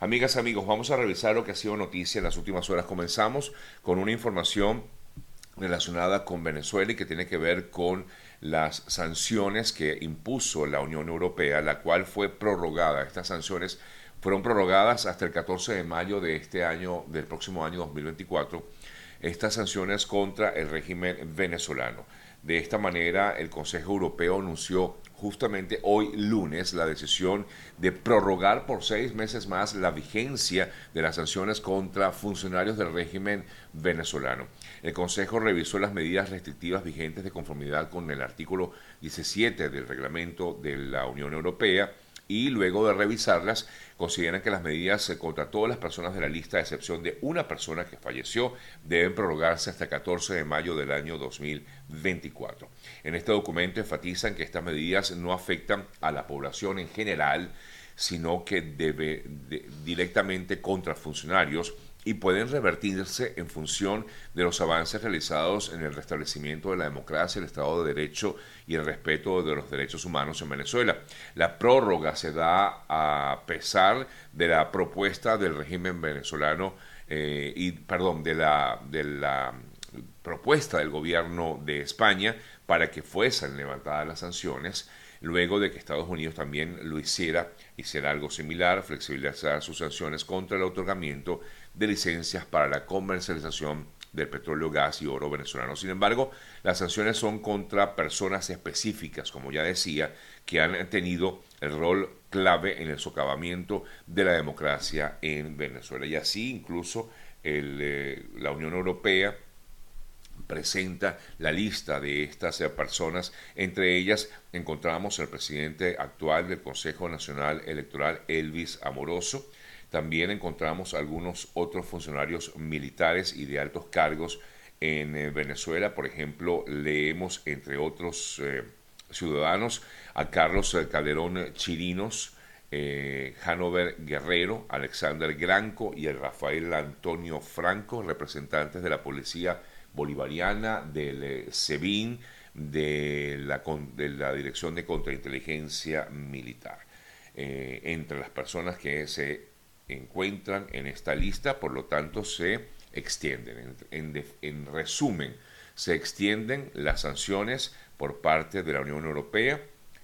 Amigas, amigos, vamos a revisar lo que ha sido noticia en las últimas horas. Comenzamos con una información relacionada con Venezuela y que tiene que ver con las sanciones que impuso la Unión Europea, la cual fue prorrogada. Estas sanciones fueron prorrogadas hasta el 14 de mayo de este año, del próximo año 2024, estas sanciones contra el régimen venezolano. De esta manera, el Consejo Europeo anunció justamente hoy lunes la decisión de prorrogar por seis meses más la vigencia de las sanciones contra funcionarios del régimen venezolano. El Consejo revisó las medidas restrictivas vigentes de conformidad con el artículo 17 del reglamento de la Unión Europea y luego de revisarlas consideran que las medidas contra todas las personas de la lista, a excepción de una persona que falleció, deben prorrogarse hasta el 14 de mayo del año 2024. En este documento enfatizan que estas medidas no afectan a la población en general, sino que debe directamente contra funcionarios y pueden revertirse en función de los avances realizados en el restablecimiento de la democracia, el Estado de Derecho y el respeto de los derechos humanos en Venezuela. La prórroga se da a pesar de la propuesta del régimen venezolano eh, y, perdón, de la, de la propuesta del gobierno de España para que fuesen levantadas las sanciones luego de que Estados Unidos también lo hiciera, hiciera algo similar, flexibilizar sus sanciones contra el otorgamiento de licencias para la comercialización del petróleo, gas y oro venezolano. Sin embargo, las sanciones son contra personas específicas, como ya decía, que han tenido el rol clave en el socavamiento de la democracia en Venezuela. Y así incluso eh, la Unión Europea presenta la lista de estas eh, personas. Entre ellas encontramos al presidente actual del Consejo Nacional Electoral, Elvis Amoroso, también encontramos algunos otros funcionarios militares y de altos cargos en eh, Venezuela. Por ejemplo, leemos, entre otros eh, ciudadanos, a Carlos Calderón Chirinos, Hanover Guerrero, Alexander Granco y el Rafael Antonio Franco, representantes de la Policía Bolivariana, del SEBIN, de la, Dirección de Contrainteligencia Militar. entre las personas que se encuentran en esta lista, por lo tanto se extienden. En, resumen, se extienden las sanciones por parte de la Unión Europea,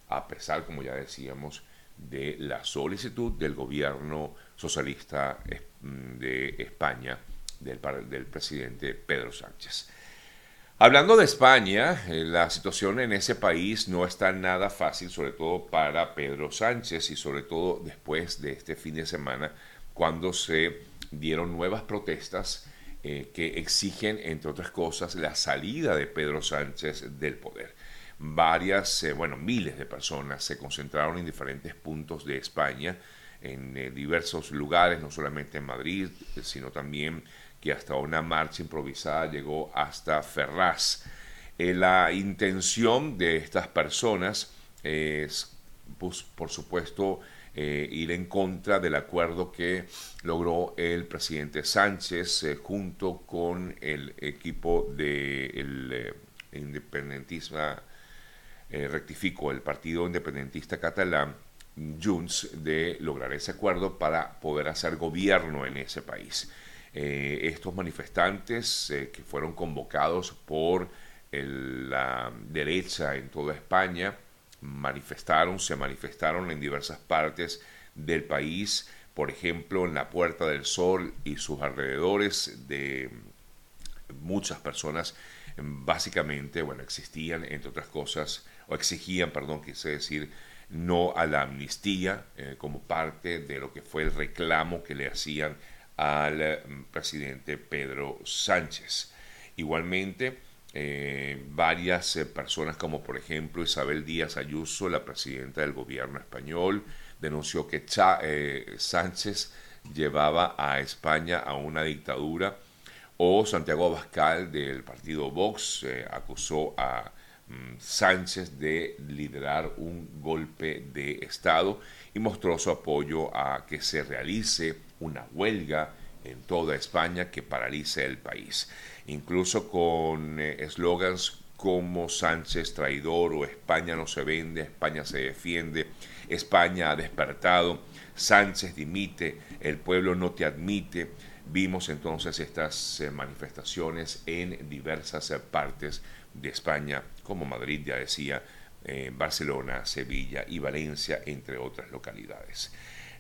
a pesar, como ya decíamos, de la solicitud del gobierno socialista mm, de España, del, presidente Pedro Sánchez. Hablando de España, eh, la situación en ese país no está nada fácil, sobre todo para Pedro Sánchez y sobre todo después de este fin de semana cuando se dieron nuevas protestas eh, que exigen, entre otras cosas, la salida de Pedro Sánchez del poder. Varias, eh, bueno, miles de personas se concentraron en diferentes puntos de España, en eh, diversos lugares, no solamente en Madrid, sino también que hasta una marcha improvisada llegó hasta Ferraz. la intención de estas personas es, pues, por supuesto, eh, ir en contra del acuerdo que logró el presidente Sánchez eh, junto con el equipo del de eh, independentismo, rectifico, el Partido Independentista Catalán, Junts, de lograr ese acuerdo para poder hacer gobierno en ese país. estos manifestantes que fueron convocados por la derecha en toda España, manifestaron, se manifestaron en diversas partes del país, por ejemplo, en la Puerta del Sol y sus alrededores de muchas personas básicamente, bueno, existían, entre otras cosas, o exigían, perdón, quise decir, no a la amnistía eh, como parte de lo que fue el reclamo que le hacían al mm, presidente Pedro Sánchez. Igualmente, eh, varias eh, personas como por ejemplo Isabel Díaz Ayuso, la presidenta del gobierno español, denunció que Sánchez llevaba a España a una dictadura o Santiago Abascal del partido Vox acusó a Sánchez de liderar un golpe de Estado y mostró su apoyo a que se realice una huelga en toda España que paralice el país incluso con eh, eslogans como Sánchez traidor o España no se vende, España se defiende, España ha despertado. Sánchez dimite, el pueblo no te admite. Vimos entonces estas eh, manifestaciones en diversas eh, partes de España, como Madrid, ya decía, Barcelona, Sevilla y Valencia, entre otras localidades.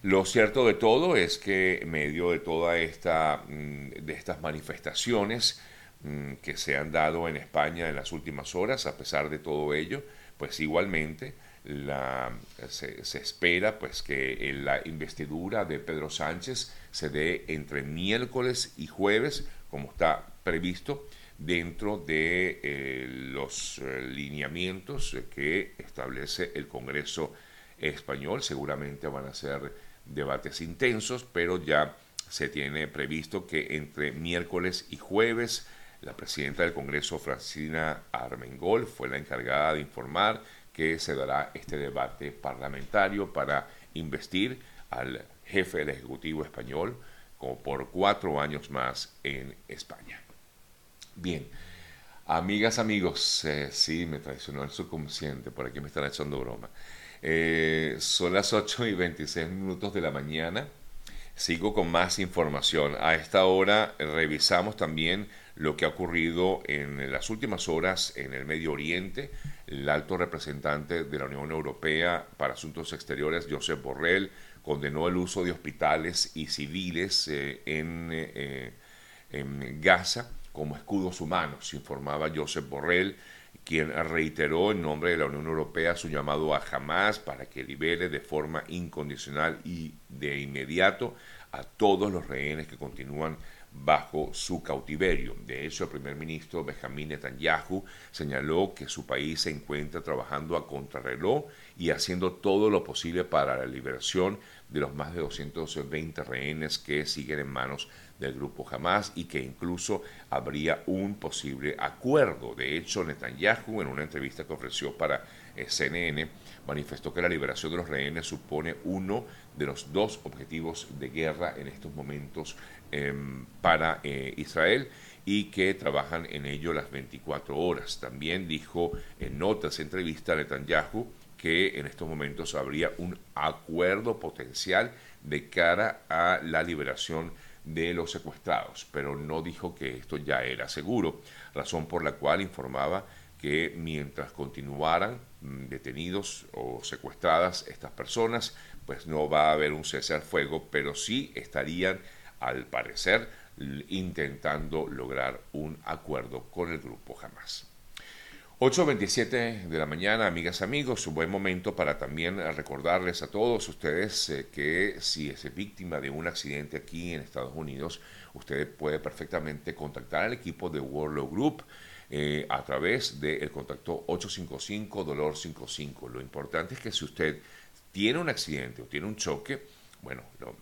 Lo cierto de todo es que en medio de toda esta mm, estas manifestaciones mm, que se han dado en España en las últimas horas, a pesar de todo ello, pues igualmente la, se, espera pues que la investidura de Pedro Sánchez se dé entre miércoles y jueves, como está previsto, dentro de eh, los eh, lineamientos que establece el Congreso español. Seguramente van a ser debates intensos, pero ya se tiene previsto que entre miércoles y jueves la presidenta del Congreso, Francina Armengol, fue la encargada de informar que se dará este debate parlamentario para investir al jefe del Ejecutivo español como por cuatro años más en España. Bien, amigas, amigos, eh, sí, me traicionó el subconsciente, por aquí me están echando broma. Eh, son las 8 y 26 minutos de la mañana. Sigo con más información. A esta hora revisamos también lo que ha ocurrido en las últimas horas en el Medio Oriente. El alto representante de la Unión Europea para Asuntos Exteriores, Josep Borrell, condenó el uso de hospitales y civiles eh, eh, en Gaza como escudos humanos, informaba Josep Borrell quien reiteró en nombre de la Unión Europea su llamado a Hamas para que libere de forma incondicional y de inmediato a todos los rehenes que continúan bajo su cautiverio. De hecho, el primer ministro Benjamin Netanyahu señaló que su país se encuentra trabajando a contrarreloj y haciendo todo lo posible para la liberación de los más de 220 rehenes que siguen en manos del grupo Hamas y que incluso habría un posible acuerdo. De hecho, Netanyahu, en una entrevista que ofreció para eh, CNN, manifestó que la liberación de los rehenes supone uno de los dos objetivos de guerra en estos momentos em, para eh, Israel y que trabajan en ello las 24 horas. También dijo en notas entrevista Netanyahu que en estos momentos habría un acuerdo potencial de cara a la liberación de los secuestrados, pero no dijo que esto ya era seguro, razón por la cual informaba que mientras continuaran mm, detenidos o secuestradas estas personas, pues no va a haber un cese al fuego, pero sí estarían, al parecer, intentando lograr un acuerdo con el grupo Hamas. 8.27 de la mañana, amigas, amigos, un buen momento para también recordarles a todos ustedes eh, que si es víctima de un accidente aquí en Estados Unidos, usted puede perfectamente contactar al equipo de World Group eh, a través del contacto 855 Dolor 55. Lo importante es que si usted tiene un accidente o tiene un choque, bueno, lo,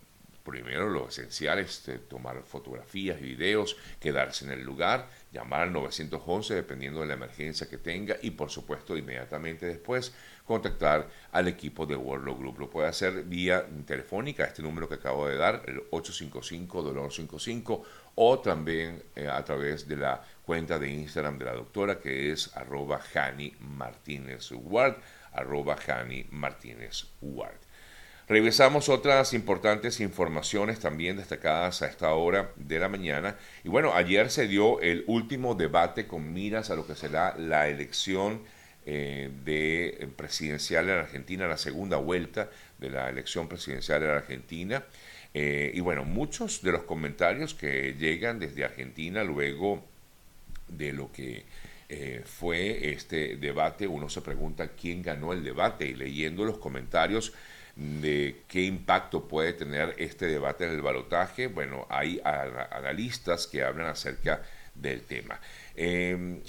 primero lo esencial es eh, tomar fotografías y videos, quedarse en el lugar, llamar al 911 dependiendo de la emergencia que tenga y por supuesto inmediatamente después contactar al equipo de World Group. Lo puede hacer vía telefónica, este número que acabo de dar, el 855-55, o también eh, a través de la cuenta de Instagram de la doctora que es arroba Jani arroba Jani Martínez. Revisamos otras importantes informaciones también destacadas a esta hora de la mañana. Y bueno, ayer se dio el último debate con miras a lo que será la elección eh, de presidencial en Argentina, la segunda vuelta de la elección presidencial en Argentina. Eh, y bueno, muchos de los comentarios que llegan desde Argentina luego de lo que eh, fue este debate, uno se pregunta quién ganó el debate y leyendo los comentarios de qué impacto puede tener este debate en el balotaje. Bueno, hay analistas que hablan acerca del tema. Em,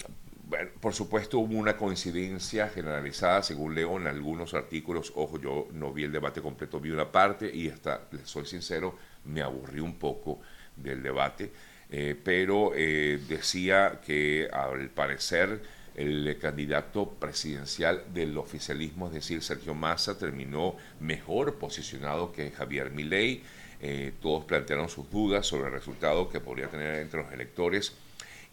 por supuesto hubo una coincidencia generalizada, según leo en algunos artículos. Ojo, yo no vi el debate completo, vi una parte y hasta, les soy sincero, me aburrí un poco del debate. Eh, pero eh, decía que al parecer el candidato presidencial del oficialismo, es decir, Sergio Massa, terminó mejor posicionado que Javier Milei. Eh, todos plantearon sus dudas sobre el resultado que podría tener entre los electores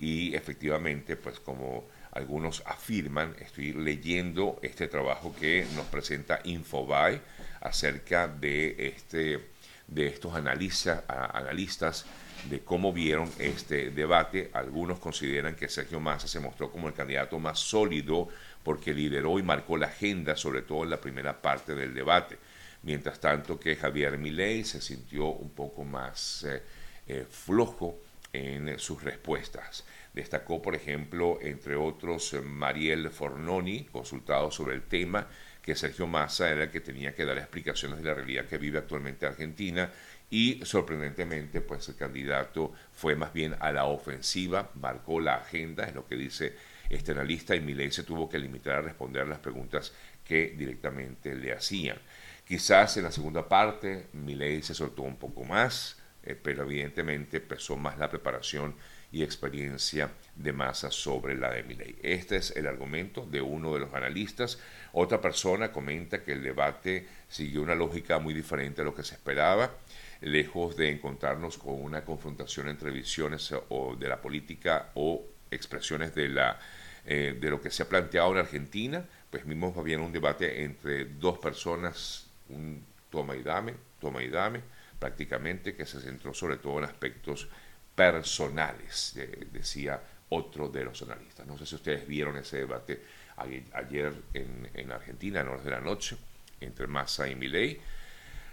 y efectivamente, pues como algunos afirman, estoy leyendo este trabajo que nos presenta Infobae acerca de, este, de estos analistas de cómo vieron este debate. Algunos consideran que Sergio Massa se mostró como el candidato más sólido porque lideró y marcó la agenda, sobre todo en la primera parte del debate. Mientras tanto que Javier Milei se sintió un poco más eh, eh, flojo en sus respuestas. Destacó, por ejemplo, entre otros, Mariel Fornoni, consultado sobre el tema, que Sergio Massa era el que tenía que dar explicaciones de la realidad que vive actualmente Argentina y sorprendentemente pues el candidato fue más bien a la ofensiva, marcó la agenda, es lo que dice este analista y Milei se tuvo que limitar a responder las preguntas que directamente le hacían. Quizás en la segunda parte Milei se soltó un poco más, eh, pero evidentemente pesó más la preparación y experiencia de masa sobre la de Milei. Este es el argumento de uno de los analistas. Otra persona comenta que el debate siguió una lógica muy diferente a lo que se esperaba, lejos de encontrarnos con una confrontación entre visiones o de la política o expresiones de la eh, de lo que se ha planteado en Argentina, pues mismo había un debate entre dos personas, un toma y dame, toma y dame, prácticamente, que se centró sobre todo en aspectos personales, decía otro de los analistas. No sé si ustedes vieron ese debate ayer en, Argentina, en horas de la noche, entre Massa y Milei.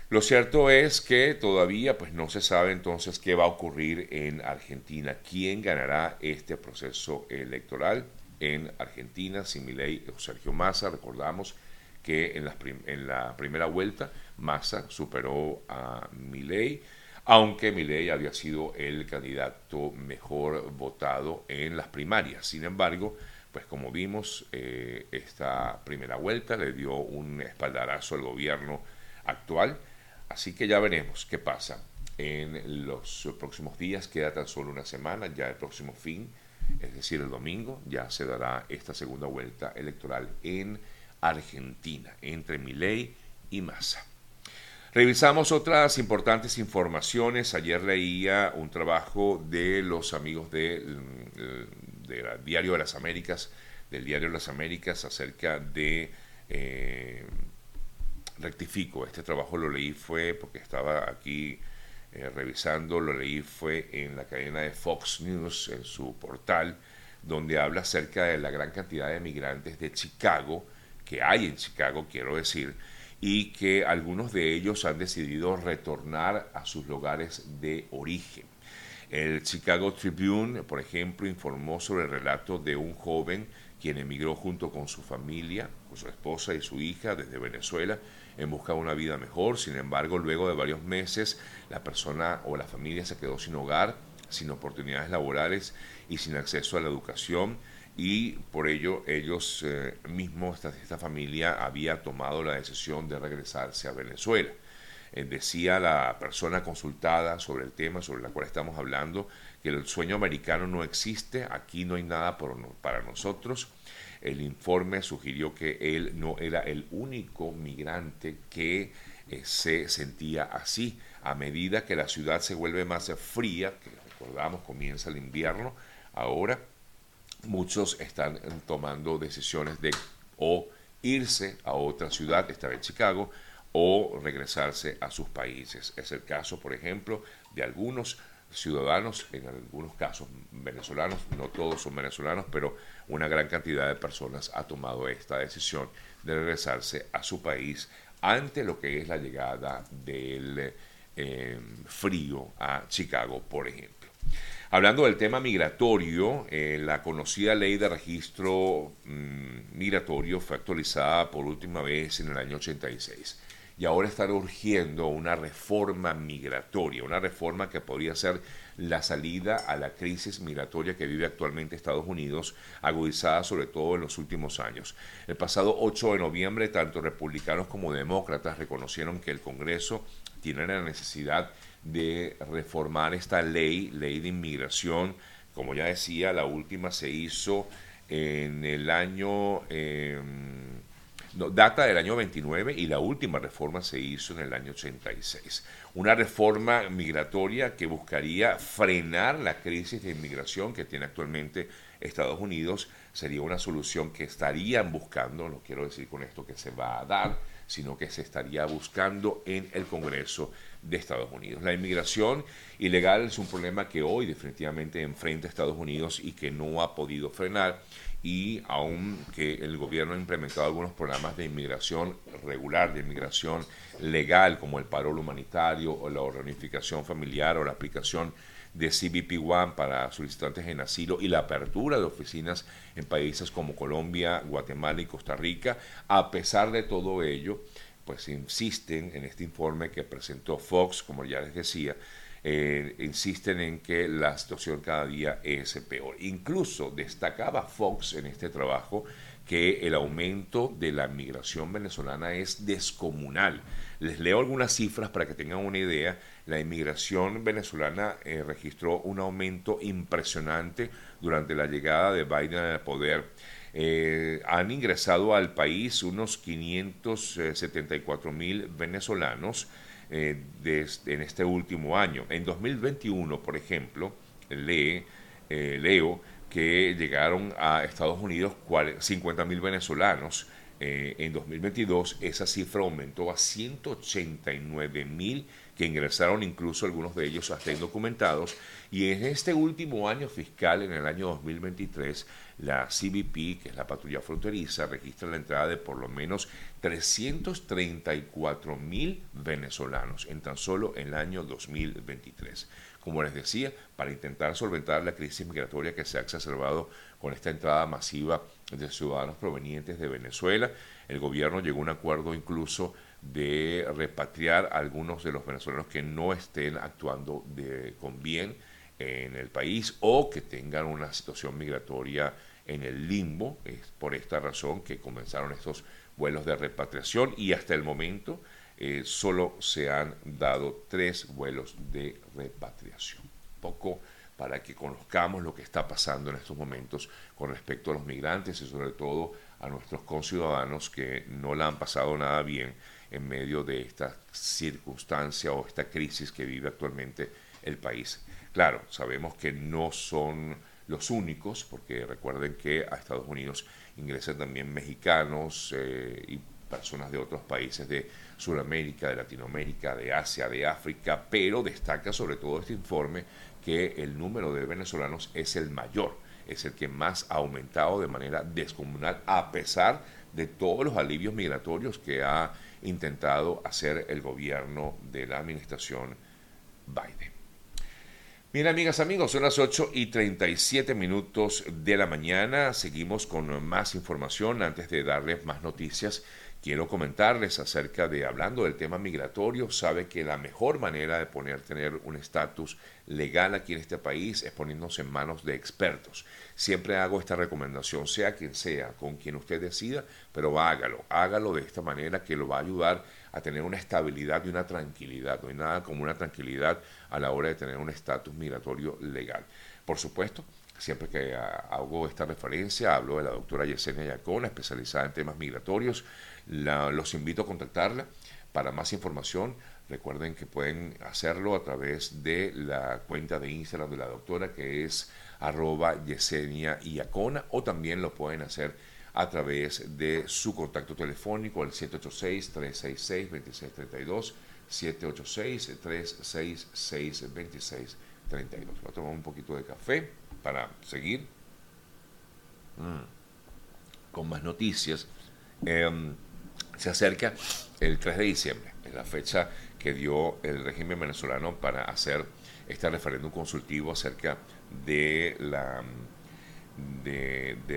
Lo cierto es que todavía pues, no se sabe entonces qué va a ocurrir en Argentina, quién ganará este proceso electoral en Argentina, si Milei o Sergio Massa. Recordamos que en la, en la primera vuelta Massa superó a Milei, aunque Milei había sido el candidato mejor votado en las primarias. Sin embargo, pues como vimos, eh, esta primera vuelta le dio un espaldarazo al gobierno actual, así que ya veremos qué pasa en los próximos días, queda tan solo una semana, ya el próximo fin, es decir, el domingo, ya se dará esta segunda vuelta electoral en Argentina, entre Milei y Massa. Revisamos otras importantes informaciones. Ayer leía un trabajo de los amigos del Diario de las Américas, del Diario de las Américas, acerca de eh, rectifico. Este trabajo lo leí fue porque estaba aquí eh, revisando, lo leí fue en la cadena de Fox News, en su portal, donde habla acerca de la gran cantidad de migrantes de Chicago que hay en Chicago, quiero decir, y que algunos de ellos han decidido retornar a sus lugares de origen. El Chicago Tribune, por ejemplo, informó sobre el relato de un joven quien emigró junto con su familia, con su esposa y su hija desde Venezuela en busca de una vida mejor. Sin embargo, luego de varios meses, la persona o la familia se quedó sin hogar, sin oportunidades laborales y sin acceso a la educación y por ello ellos eh, mismos, esta, familia había tomado la decisión de regresarse a Venezuela. Eh, decía la persona consultada sobre el tema sobre la cual estamos hablando que el sueño americano no existe, aquí no hay nada para nosotros. El informe sugirió que él no era el único migrante que eh, se sentía así. A medida que la ciudad se vuelve más fría, que recordamos comienza el invierno, ahora muchos están tomando decisiones de o irse a otra ciudad, estar en Chicago, o regresarse a sus países. Es el caso, por ejemplo, de algunos ciudadanos, en algunos casos venezolanos, no todos son venezolanos, pero una gran cantidad de personas ha tomado esta decisión de regresarse a su país ante lo que es la llegada del eh, frío a Chicago, por ejemplo. Hablando del tema migratorio, eh, la conocida ley de registro mm, migratorio fue actualizada por última vez en el año 86 y ahora está urgiendo una reforma migratoria, una reforma que podría ser la salida a la crisis migratoria que vive actualmente Estados Unidos, agudizada sobre todo en los últimos años. El pasado 8 de noviembre, tanto republicanos como demócratas reconocieron que el Congreso tiene la necesidad de reformar esta ley, ley de inmigración. Como ya decía, la última se hizo en el año, data del año 29 y la última reforma se hizo en el año 86. Una reforma migratoria que buscaría frenar la crisis de inmigración que tiene actualmente Estados Unidos. Sería una solución que estarían buscando, no quiero decir con esto que se va a dar, sino que se estaría buscando en el Congreso de Estados Unidos. La inmigración ilegal es un problema que hoy definitivamente enfrenta Estados Unidos y que no ha podido frenar y aunque el gobierno ha implementado algunos programas de inmigración regular, de inmigración legal, como el paro humanitario o la reunificación familiar o la aplicación de CBP One para solicitantes en asilo y la apertura de oficinas en países como Colombia, Guatemala y Costa Rica, a pesar de todo ello, pues insisten en este informe que presentó Fox, como ya les decía, eh, insisten en que la situación cada día es peor. Incluso destacaba Fox en este trabajo que el aumento de la migración venezolana es descomunal. Les leo algunas cifras para que tengan una idea. La inmigración venezolana eh, registró un aumento impresionante durante la llegada de Biden al poder. Eh, han ingresado al país unos 574 mil venezolanos eh, en este último año. En 2021, por ejemplo, lee, leo que llegaron a Estados Unidos 50 mil venezolanos. Eh, en 2022 esa cifra aumentó a 189 mil que ingresaron incluso algunos de ellos hasta indocumentados y en este último año fiscal, en el año 2023, la CBP, que es la patrulla fronteriza, registra la entrada de por lo menos 334 mil venezolanos en tan solo el año 2023. Como les decía, para intentar solventar la crisis migratoria que se ha exacerbado con esta entrada masiva de ciudadanos provenientes de Venezuela, el gobierno llegó a un acuerdo incluso de repatriar a algunos de los venezolanos que no estén actuando con bien en el país o que tengan una situación migratoria en el limbo. Es por esta razón que comenzaron estos vuelos de repatriación y hasta el momento eh, solo se han dado tres vuelos de repatriación. Poco para que conozcamos lo que está pasando en estos momentos con respecto a los migrantes y sobre todo a nuestros conciudadanos que no la han pasado nada bien en medio de esta circunstancia o esta crisis que vive actualmente el país. Claro, sabemos que no son los únicos, porque recuerden que a Estados Unidos ingresan también mexicanos eh, y personas de otros países de Sudamérica, de Latinoamérica, de Asia, de África, pero destaca sobre todo este informe que el número de venezolanos es el mayor, es el que más ha aumentado de manera descomunal, a pesar de todos los alivios migratorios que ha intentado hacer el gobierno de la administración Biden. Bien, amigas, amigos, son las 8 y 37 minutos de la mañana. Seguimos con más información. Antes de darles más noticias, quiero comentarles acerca de, hablando del tema migratorio, sabe que la mejor manera de poner, tener un estatus legal aquí en este país es poniéndose en manos de expertos. Siempre hago esta recomendación, sea quien sea, con quien usted decida, pero hágalo, hágalo de esta manera que lo va a ayudar a tener una estabilidad y una tranquilidad. No hay nada como una tranquilidad a la hora de tener un estatus migratorio legal. Por supuesto, siempre que hago esta referencia, hablo de la doctora Yesenia Yacona, especializada en temas migratorios. los invito a contactarla para más información. Recuerden que pueden hacerlo a través de la cuenta de Instagram de la doctora que es arroba Yesenia Yacona o también lo pueden hacer a través de su contacto telefónico al 786-366-2632, 786-366-2632. Voy a tomar un poquito de café para seguir mm, con más noticias. Em, se acerca el 3 de diciembre, es la fecha que dio el régimen venezolano para hacer este referéndum consultivo acerca de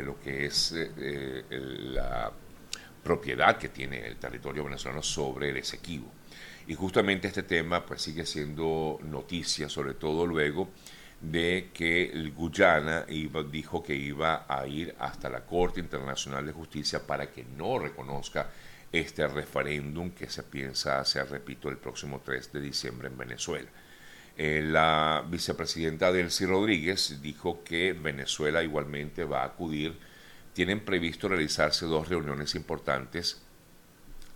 lo que es eh, la propiedad que tiene el territorio venezolano sobre el Esequibo. Y justamente este tema pues sigue siendo noticia, sobre todo luego de que el Guyana dijo que iba a ir hasta la Corte Internacional de Justicia para que no reconozca este referéndum que se piensa hacer, repito, el próximo 3 de diciembre en Venezuela. Eh, la vicepresidenta Delcy Rodríguez dijo que Venezuela igualmente va a acudir. Tienen previsto realizarse dos reuniones importantes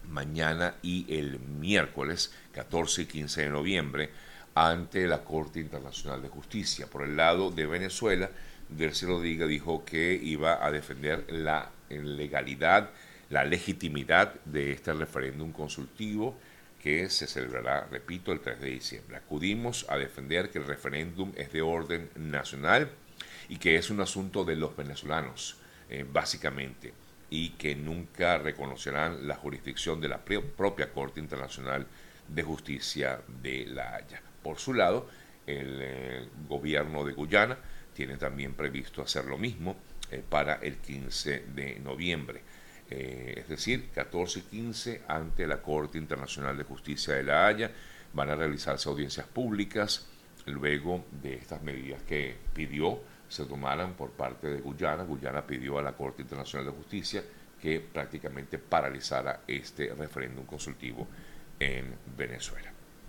mañana y el miércoles 14 y 15 de noviembre ante la Corte Internacional de Justicia. Por el lado de Venezuela, Delcy Rodríguez dijo que iba a defender la legalidad la legitimidad de este referéndum consultivo que se celebrará, repito, el 3 de diciembre. Acudimos a defender que el referéndum es de orden nacional y que es un asunto de los venezolanos, eh, básicamente, y que nunca reconocerán la jurisdicción de la propia Corte Internacional de Justicia de La Haya. Por su lado, el eh, gobierno de Guyana tiene también previsto hacer lo mismo eh, para el 15 de noviembre. Eh, es decir, 14 y 15 ante la Corte Internacional de Justicia de La Haya. Van a realizarse audiencias públicas luego de estas medidas que pidió se tomaran por parte de Guyana. Guyana pidió a la Corte Internacional de Justicia que prácticamente paralizara este referéndum consultivo en Venezuela.